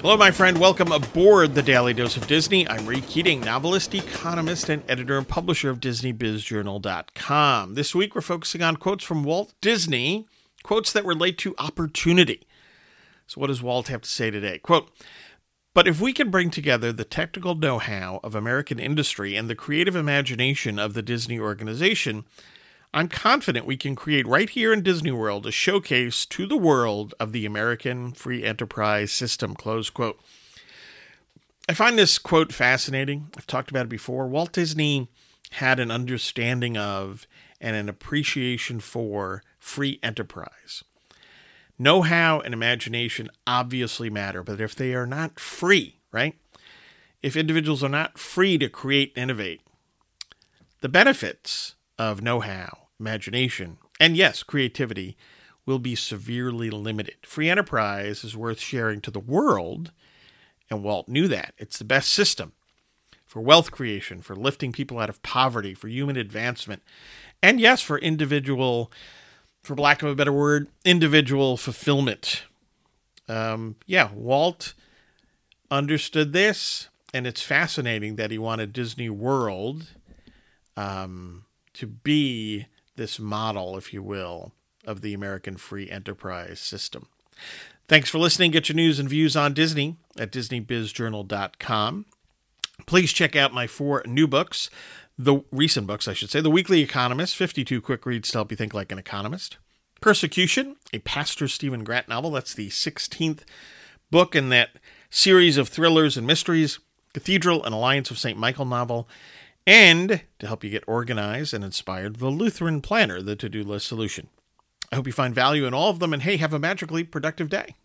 Hello, my friend. Welcome aboard the Daily Dose of Disney. I'm Ray Keating, novelist, economist, and editor and publisher of DisneyBizJournal.com. This week, we're focusing on quotes from Walt Disney, quotes that relate to opportunity. So, what does Walt have to say today? Quote, but if we can bring together the technical know how of American industry and the creative imagination of the Disney organization, I'm confident we can create right here in Disney World a showcase to the world of the American free enterprise system. Close quote. I find this quote fascinating. I've talked about it before. Walt Disney had an understanding of and an appreciation for free enterprise. Know how and imagination obviously matter, but if they are not free, right? If individuals are not free to create and innovate, the benefits of know how, imagination, and yes, creativity will be severely limited. Free enterprise is worth sharing to the world, and Walt knew that. It's the best system for wealth creation, for lifting people out of poverty, for human advancement, and yes, for individual, for lack of a better word, individual fulfillment. Um, yeah, Walt understood this, and it's fascinating that he wanted Disney World um, to be this model, if you will, of the American free enterprise system. Thanks for listening. Get your news and views on Disney at DisneyBizJournal.com. Please check out my four new books, the recent books, I should say The Weekly Economist, 52 quick reads to help you think like an economist. Persecution, a Pastor Stephen Grant novel. That's the 16th book in that series of thrillers and mysteries. Cathedral, an Alliance of St. Michael novel. And to help you get organized and inspired, the Lutheran Planner, the to do list solution. I hope you find value in all of them, and hey, have a magically productive day.